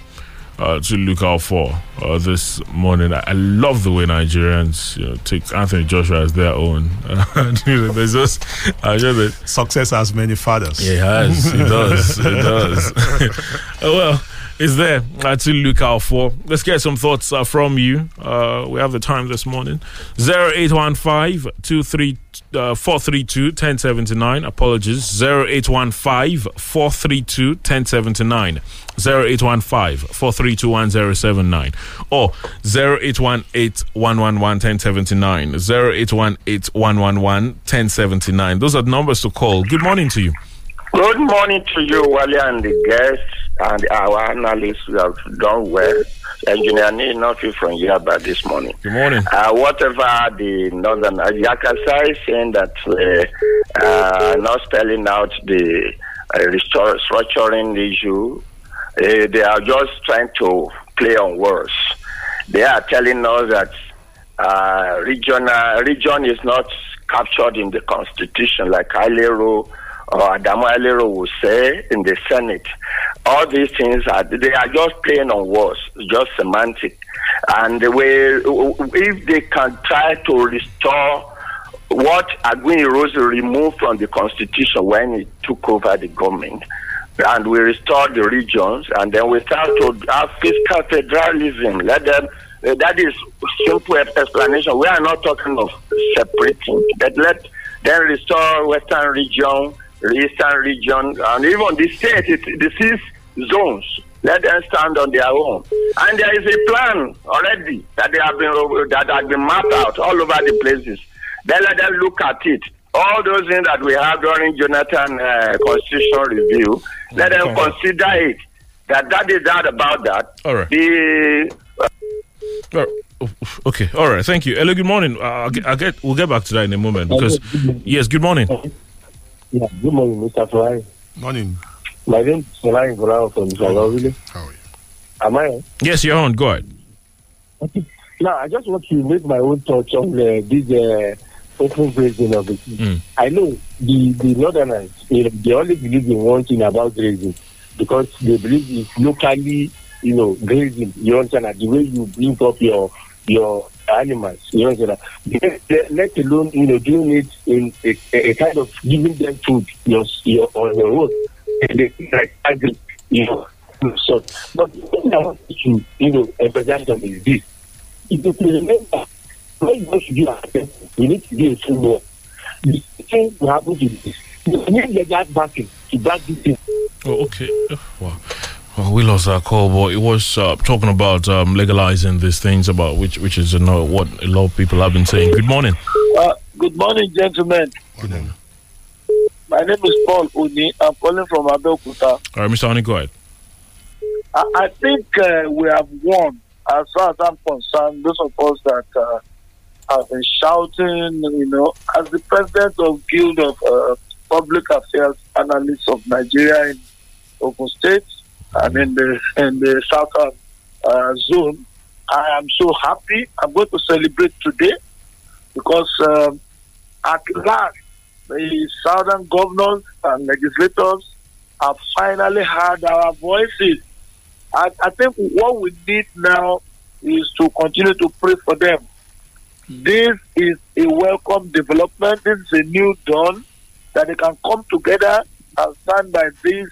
uh, to look out for uh, this morning. I, I love the way Nigerians you know, take Anthony Joshua as their own. There's just, I just success has many fathers. it has, it does, it does. Uh, well, it's there uh, to look out for. Let's get some thoughts uh, from you. Uh, we have the time this morning 0815 23 uh, 432 1079. Apologies. 0815 432 1079. 0815 432 1079. Or 0818 111 1079. 0818 111 1079. Those are numbers to call. Good morning to you. Good morning to you, Wale, and the guests and our analysts. We have done well. Engineer Nuffy from Yaba this morning. Good morning. Uh, whatever the northern uh, Yakasai is saying that uh, uh, not spelling out the uh, restore, structuring issue, uh, they are just trying to play on words. They are telling us that uh, regional region is not captured in the constitution like Aliero or Adamu Aliero will say in the Senate. All these things are they are just playing on words, just semantic. And the way if they can try to restore what Aguiyi-Ironsi removed from the constitution when he took over the government, and we restore the regions, and then we start to have fiscal federalism. Let them. Uh, that is simple explanation. We are not talking of separating, but let them restore Western region, Eastern region, and even the state, it, the six zones. Let them stand on their own. And there is a plan already that they have been that have been mapped out all over the places. Then let them look at it. All those things that we have during Jonathan uh, Constitution review, let them consider it. That that is that about that. All right. The All right. Okay, all right. Thank you. Hello, good morning. Uh, I'll, get, I'll get. We'll get back to that in a moment because yes, good morning. Yeah, good morning, Mr. Fulani. Morning. My name is Fulani Brown from Salawile. How are you? Am I? Yes, you're on. Go ahead. Now, I just want to make my own touch on uh, this uh, open grazing of it. Mm. I know the, the Northerners, they only believe in one thing about grazing because they believe it's locally, you know, grazing. You understand that? The way you bring up your your animals, you that? Let, alone, you know, doing it in a, a kind of giving them food your, your, on your own. And they like agri, you know, so. But the thing I want to, you know, emphasize on is this. If you remember, when you to do a we need to do a more. The thing will happen to this. You need to get backing to back this thing. Oh, okay. Uh, Wow. Well, we lost our call, but it was uh, talking about um, legalizing these things about which, which is you know, what a lot of people have been saying. Good morning. Uh, good morning, gentlemen. Good morning. My name is Paul Oni. I'm calling from Abeokuta. All right, Mr. Oni, go ahead. I, I think uh, we have won, as far as I'm concerned. Those of us that uh, have been shouting, you know, as the president of Guild of uh, Public Affairs Analysts of Nigeria in Ogun State and in the in the southern uh, zone, I am so happy. I'm going to celebrate today because um, at last the southern governors and legislators have finally heard our voices. I, I think what we need now is to continue to pray for them. This is a welcome development. This is a new dawn that they can come together and stand by these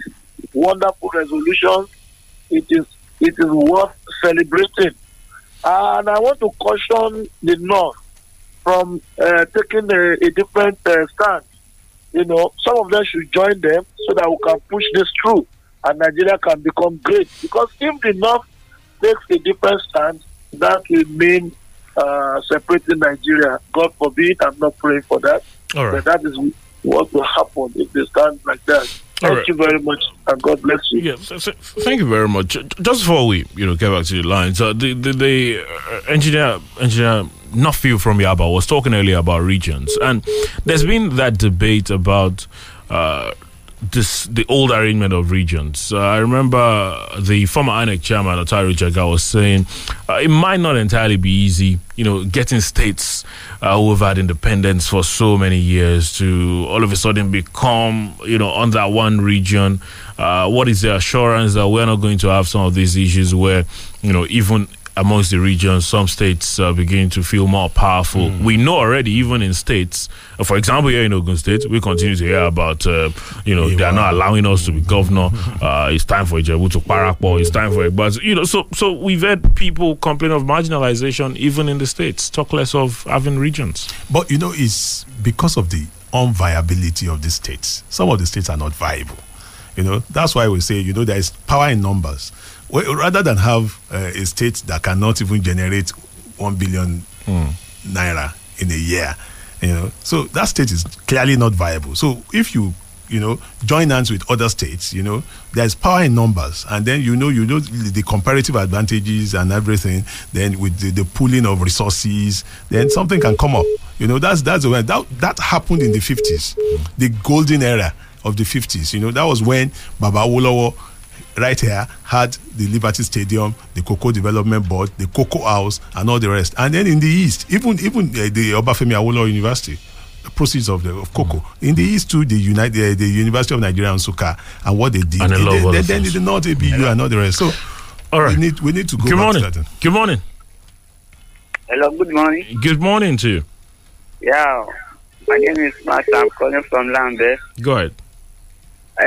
wonderful resolutions. It is it is worth celebrating. And I want to caution the North from uh, taking a, a different uh, stand. You know, some of them should join them so that we can push this through and Nigeria can become great. Because if the North takes a different stand, that will mean uh, separating Nigeria. God forbid, I'm not praying for that. Right. But that is what will happen if they stand like that. Thank right. you very much, and God bless you. Yeah, th- th- thank you very much. Just before we, you know, get back to the lines, uh, the the, the uh, engineer engineer Nuffield from Yaba was talking earlier about regions, and there's been that debate about. Uh, this the old arrangement of regions. Uh, I remember the former INEC chairman Attahiru Jega was saying uh, it might not entirely be easy, you know, getting states uh, who have had independence for so many years to all of a sudden become, you know, under one region. Uh, what is the assurance that we're not going to have some of these issues where, you know, even amongst the regions, some states uh, begin to feel more powerful. We know already, even in states, uh, for example, here in Ogun State, we continue to hear about, uh, you know, they are not allowing us to be governor. Uh, it's time for Ijebu to Parapo. It's time for it. but you know, so so we've had people complain of marginalization even in the states. Talk less of having regions. But you know, it's because of the unviability of the states. Some of the states are not viable. You know, that's why we say, you know, there is power in numbers. Well, rather than have uh, a state that cannot even generate one billion naira in a year, you know, so that state is clearly not viable. So if you you know join hands with other states you know there's power in numbers. And then you know you know the comparative advantages and everything then with the, the pooling of resources then something can come up. You know that's that's when that that happened in the 50s the golden era of the 50s you know that was when baba Awolowo right here had the Liberty Stadium, the Cocoa Development Board, the Cocoa House, and all the rest. And then in the east, even even uh, the Obafemi Awolowo University, the proceeds of the of cocoa. In the east too, the United uh, the University of Nigeria and Nsukka and what they did. And a lot of then, other then, then the North ABU and all the rest. So All right. we need we need to go Good back morning. to that. Good morning. Hello, good morning. Good morning to you. Yeah, my name is Master. I'm calling from Lambeth. Go ahead. Uh,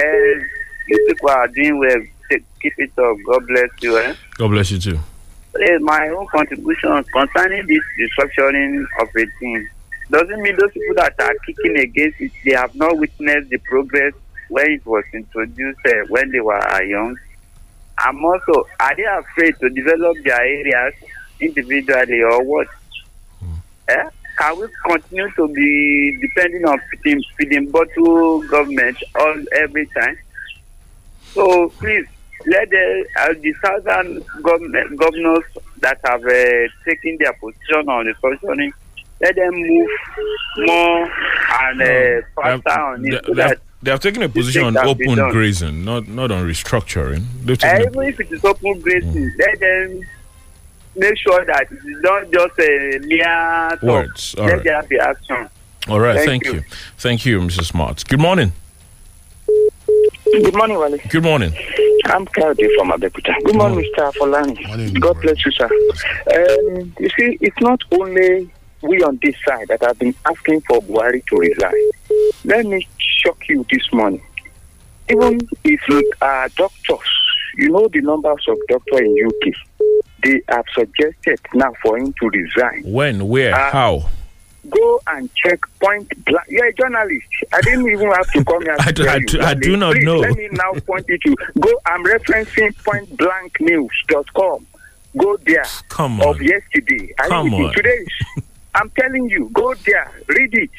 You people are doing well. Keep it up. God bless you. Eh? God bless you too. Hey, my own contribution concerning this restructuring of a team doesn't mean those people that are kicking against it they have not witnessed the progress when it was introduced uh, when they were young. And also, are they afraid to develop their areas individually or what? Eh? Can we continue to be depending on feeding, feeding bottle government all every time? So please let the uh, the southern government governors that have uh, taken their position on the restructuring, let them move more and uh, faster on They, it. so they have, that they have taken a position on things can be open grazing, not not on restructuring. They've Uh, taken a- even if it is open grazing, let them make sure that it is not just a mere talk. Words, all let right. there be action. All right, thank, Thank you. you. Thank you, Mrs. Smart. Good morning. Good morning, Wale. Good morning. I'm Claudia from Abeokuta. Good morning, Mr. Folani. God bless you, sir. Um, you see, it's not only we on this side that have been asking for Buhari to resign. Let me shock you this morning. Even if you are doctors, you know the numbers of doctors in UK. They have suggested now for him to resign. When, where, Uh, how? Go and check point blank. You're a journalist. I didn't even have to come here. I do- I do- I do not Please, know. Let me now point it to go. I'm referencing pointblanknews.com. Go there. Come on. Of yesterday. You Come on. Today. I'm telling you. Go there. Read it.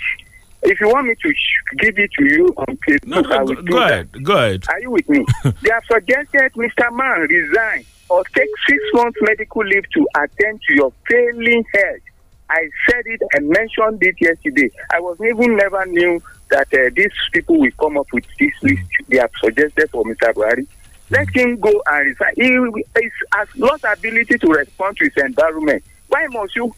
If you want me to sh- give it to you on Facebook, I will do Go that. ahead. Go ahead. Are you with me? they have suggested Mr. Man resign or take six months medical leave to attend to your failing health. I said it and mentioned it yesterday. I was even never knew that uh, these people will come up with this list they have suggested for Mr. Buhari. Let him go and resign. He has lost ability to respond to his environment. Why must you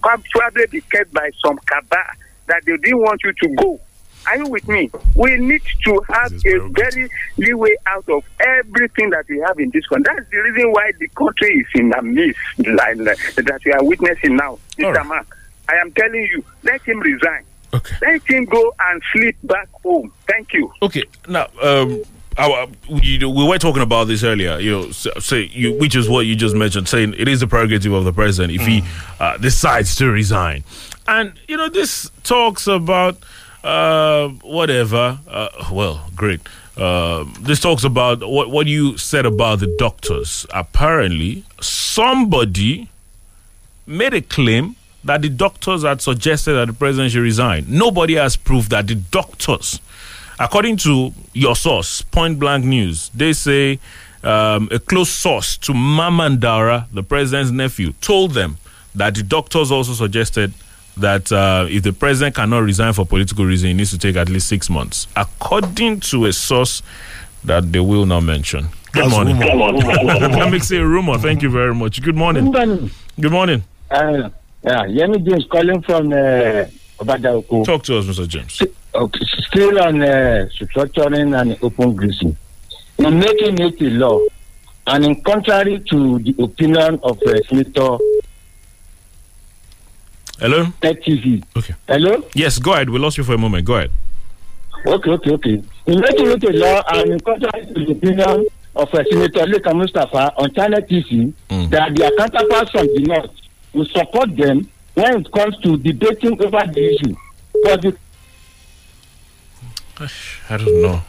probably be kept by some cabal that they didn't want you to go? Are you with me? We need to have a very leeway out of everything that we have in this country. That's the reason why the country is in a mess like, that we are witnessing now. Mr. Mark, I am telling you, let him resign. Let him go and sleep back home. Thank you. Okay, now um, our, we, we were talking about this earlier. You know, so, you, which is what you just mentioned, saying it is the prerogative of the president if he uh, decides to resign, and you know this talks about uh, whatever. Uh, well, great. Uh, this talks about what what you said about the doctors. Apparently, somebody made a claim that the doctors had suggested that the president should resign. Nobody has proved that the doctors, according to your source, Point Blank News, they say um, a close source to Mamman Daura, the president's nephew, told them that the doctors also suggested that uh, if the president cannot resign for political reason, he needs to take at least six months, according to a source that they will not mention. Good That's morning. rumor. that makes it a rumor. Thank you very much. Good morning. Good morning. Uh, yeah, Yemi James calling from uh, Obadaoko. Talk to us, Mr. James. Okay, still on uh, structuring and open grazing. In making it a law, and in contrary to the opinion of uh, Senator Hello? Tech TV. Okay. Hello? Yes, go ahead. We lost you for a moment. Go ahead. Okay, okay, okay. In making it a law, and in contrary to the opinion of uh, Senator Leka Mustafa on Channels TV, that their counterparts from the north will support them when it comes to debating over the issue. But the I don't know.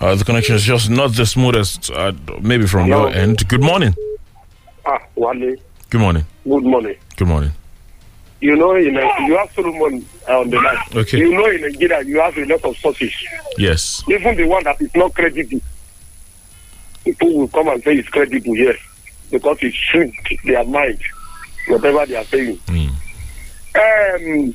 Uh, the connection is just not the smoothest, uh, maybe from Hello. your end. Good morning. Ah, Wale, Good morning. good morning. Good morning. You know, in, uh, you have Solomon uh, on the line. Okay. You know, in Nigeria, you have a lot of sources. Yes. Even the one that is not credible. People will come and say it's credible, yes, because it suits their mind, whatever they are saying. Um,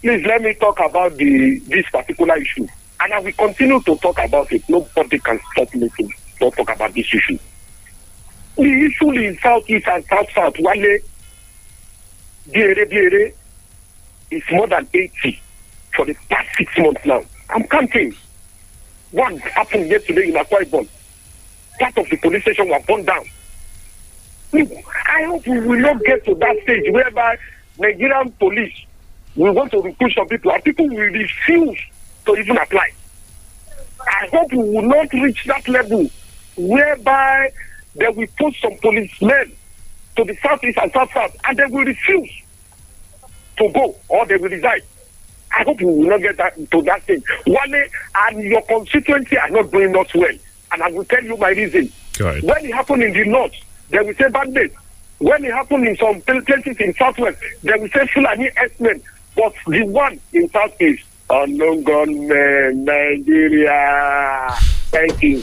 please let me talk about the this particular issue, and I will continue to talk about it. Nobody can stop me to not talk about this issue. The issue in southeast and south south, Wale, Biere Biere, is more than eighty for the past six months now. I'm counting. What happened yesterday in Akwa Ibom. Part of the police station was burned down. I hope we will not get to that stage whereby Nigerian police will want to recruit some people and people will refuse to even apply. I hope we will not reach that level whereby they will put some policemen to the southeast and south south and they will refuse to go or they will resign. I hope we will not get that to that thing. Wale and your constituency are not doing us well. And I will tell you my reason. Ahead. When it happened in the north, they will say bandits. When it happened in some places in southwest, they will say Fulani S-men. But the one in southeast, unknown gunmen, Nigeria. Thank you.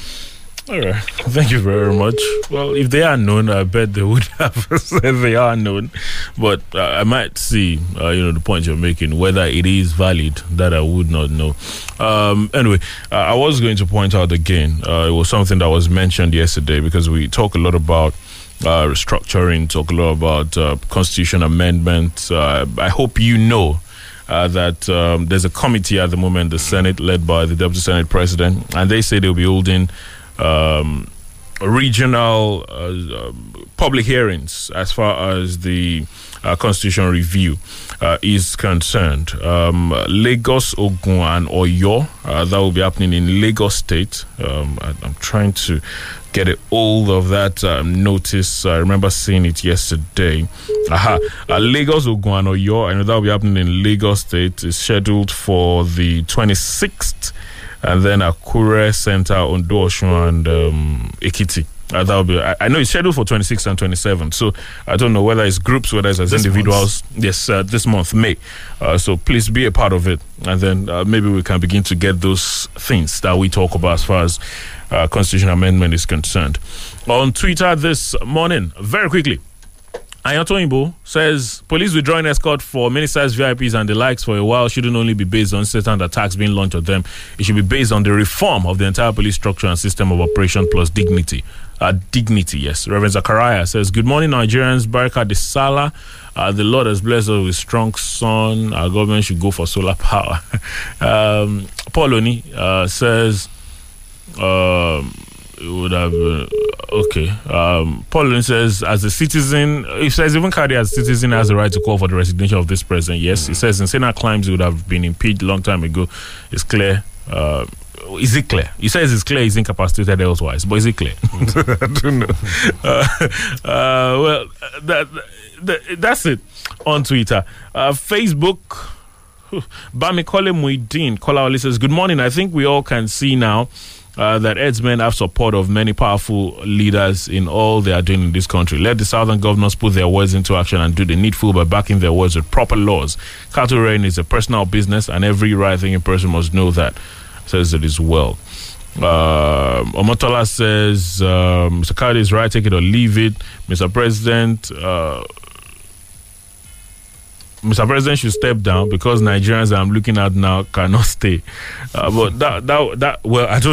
All right. Thank you very much. Well, if they are known, I bet they would have said they are known. But uh, I might see, uh, you know, the point you're making, whether it is valid, that I would not know. Um, anyway, uh, I was going to point out again, uh, it was something that was mentioned yesterday because we talk a lot about uh, restructuring, talk a lot about uh, constitution amendments. I hope you know uh, that um, there's a committee at the moment, the Senate, led by the Deputy Senate President, and they say they'll be holding um, regional uh, um, public hearings as far as the uh, constitutional review uh, is concerned. Um, Lagos, Ogun, and Oyo, uh, that will be happening in Lagos State. Um, I, I'm trying to get a hold of that um, notice. I remember seeing it yesterday. Aha, uh, Lagos, Ogun, and Oyo, and that will be happening in Lagos State. is scheduled for the 26th and then Akure Center, Ondo, Osun, and um, Ekiti. Uh, that'll be. I, I know it's scheduled for 26 and 27. So I don't know whether it's groups, whether it's as This individuals. Yes, uh, this month, May. Uh, so please be a part of it, and then uh, maybe we can begin to get those things that we talk about as far as uh, constitution amendment is concerned. On Twitter this morning, very quickly. Ayantoyinbo says police withdrawing escort for ministers, VIPs, and the likes for a while shouldn't only be based on certain attacks being launched on them. It should be based on the reform of the entire police structure and system of operation plus dignity. Uh, dignity, yes. Reverend Zachariah says, Good morning, Nigerians. Baraka de Sala. Uh, the Lord has blessed us with strong sun. Our government should go for solar power. um, Paul Oni uh, says, um, it would have been okay. Um, Paul says, as a citizen, he says even Cardi as a citizen has the right to call for the resignation of this president. Yes, he says in Senate claims he would have been impeached a long time ago. It's clear. Uh, is it clear? He says it's clear he's incapacitated elsewise, but is it clear? I don't know. Uh, uh, well, that, that that's it on Twitter, uh, Facebook. Bamikole Muidin Kola says, Good morning. I think we all can see now uh, that Edsmen have support of many powerful leaders in all they are doing in this country. Let the southern governors put their words into action and do the needful by backing their words with proper laws. Cattle rearing is a personal business, and every right thinking person must know that. Says it as well. Uh, Omotola says, um, Mr. Cardi is right, take it or leave it. Mr. President, uh, Mr. President should step down because Nigerians I'm looking at now cannot stay. Uh, but that, that, that, well, I don't